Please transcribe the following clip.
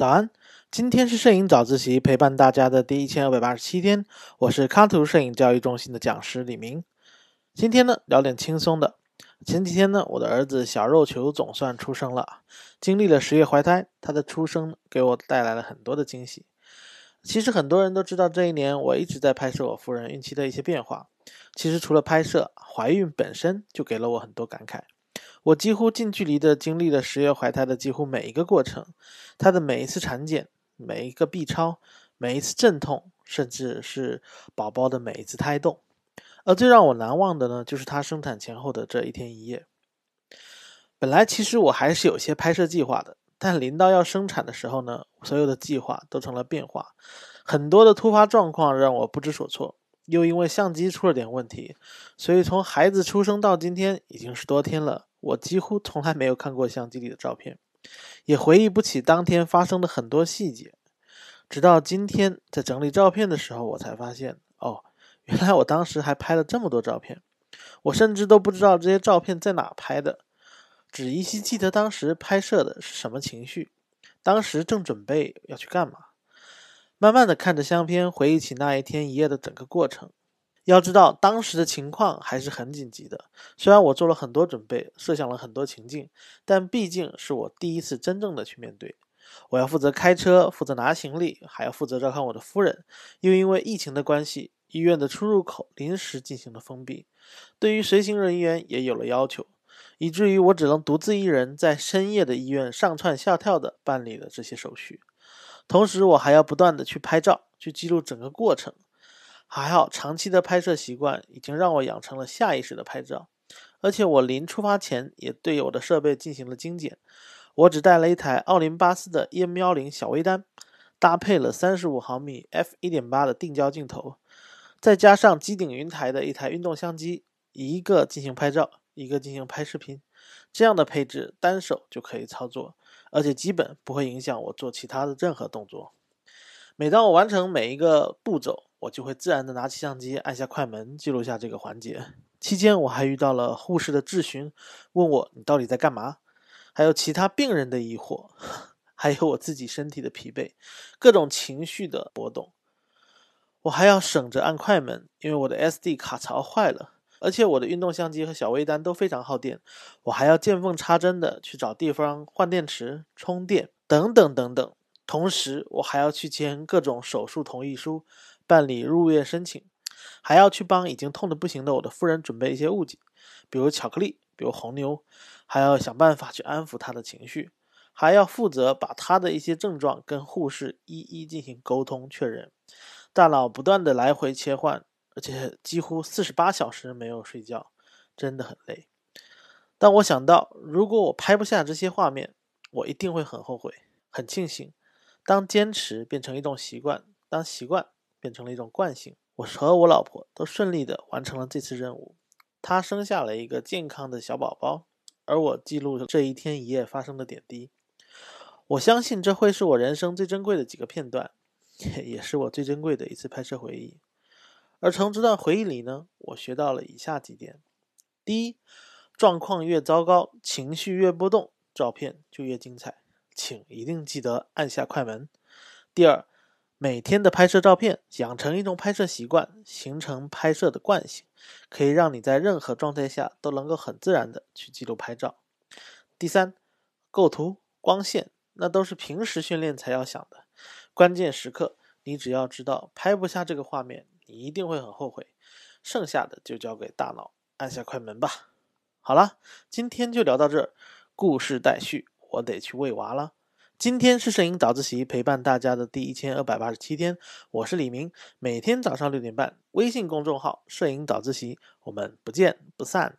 早安，今天是摄影早自习陪伴大家的第一千二百八十七天，我是康图摄影教育中心的讲师李明。今天呢，聊点轻松的。前几天呢，我的儿子小肉球总算出生了，经历了十月怀胎，他的出生给我带来了很多的惊喜。其实很多人都知道，这一年我一直在拍摄我夫人孕期的一些变化。其实除了拍摄，怀孕本身就给了我很多感慨。我几乎近距离的经历了十月怀胎的几乎每一个过程，她的每一次产检、每一个 B 超、每一次阵痛，甚至是宝宝的每一次胎动。而最让我难忘的呢，就是她生产前后的这一天一夜。本来其实我还是有些拍摄计划的，但临到要生产的时候呢，所有的计划都成了变化，很多的突发状况让我不知所措。又因为相机出了点问题，所以从孩子出生到今天已经十多天了。我几乎从来没有看过相机里的照片，也回忆不起当天发生的很多细节。直到今天在整理照片的时候，我才发现，哦，原来我当时还拍了这么多照片。我甚至都不知道这些照片在哪拍的，只依稀记得当时拍摄的是什么情绪，当时正准备要去干嘛。慢慢的看着相片，回忆起那一天一夜的整个过程。要知道，当时的情况还是很紧急的。虽然我做了很多准备，设想了很多情境，但毕竟是我第一次真正的去面对。我要负责开车，负责拿行李，还要负责照看我的夫人。又因为疫情的关系，医院的出入口临时进行了封闭，对于随行人员也有了要求，以至于我只能独自一人在深夜的医院上蹿下跳的办理了这些手续。同时，我还要不断的去拍照，去记录整个过程。还好，长期的拍摄习惯已经让我养成了下意识的拍照，而且我临出发前也对我的设备进行了精简。我只带了一台奥林巴斯的 EM10 小微单，搭配了三十五毫米 f1.8 的定焦镜头，再加上机顶云台的一台运动相机，一个进行拍照，一个进行拍视频。这样的配置单手就可以操作，而且基本不会影响我做其他的任何动作。每当我完成每一个步骤，我就会自然的拿起相机，按下快门，记录下这个环节。期间，我还遇到了护士的质询，问我你到底在干嘛？还有其他病人的疑惑，还有我自己身体的疲惫，各种情绪的波动。我还要省着按快门，因为我的 SD 卡槽坏了，而且我的运动相机和小微单都非常耗电。我还要见缝插针的去找地方换电池、充电等等等等。同时，我还要去签各种手术同意书。办理入院申请，还要去帮已经痛得不行的我的夫人准备一些物件，比如巧克力，比如红牛，还要想办法去安抚她的情绪，还要负责把她的一些症状跟护士一一进行沟通确认，大脑不断的来回切换，而且几乎四十八小时没有睡觉，真的很累。但我想到如果我拍不下这些画面，我一定会很后悔。很庆幸，当坚持变成一种习惯，当习惯。变成了一种惯性。我和我老婆都顺利的完成了这次任务。她生下了一个健康的小宝宝，而我记录这一天一夜发生的点滴。我相信这会是我人生最珍贵的几个片段，也是我最珍贵的一次拍摄回忆。而从这段回忆里呢，我学到了以下几点：第一，状况越糟糕，情绪越波动，照片就越精彩，请一定记得按下快门。第二。每天的拍摄照片，养成一种拍摄习惯，形成拍摄的惯性，可以让你在任何状态下都能够很自然的去记录拍照。第三，构图、光线，那都是平时训练才要想的，关键时刻你只要知道拍不下这个画面，你一定会很后悔，剩下的就交给大脑，按下快门吧。好了，今天就聊到这儿，故事待续，我得去喂娃了。今天是摄影早自习陪伴大家的第一千二百八十七天，我是李明，每天早上六点半，微信公众号“摄影早自习”，我们不见不散。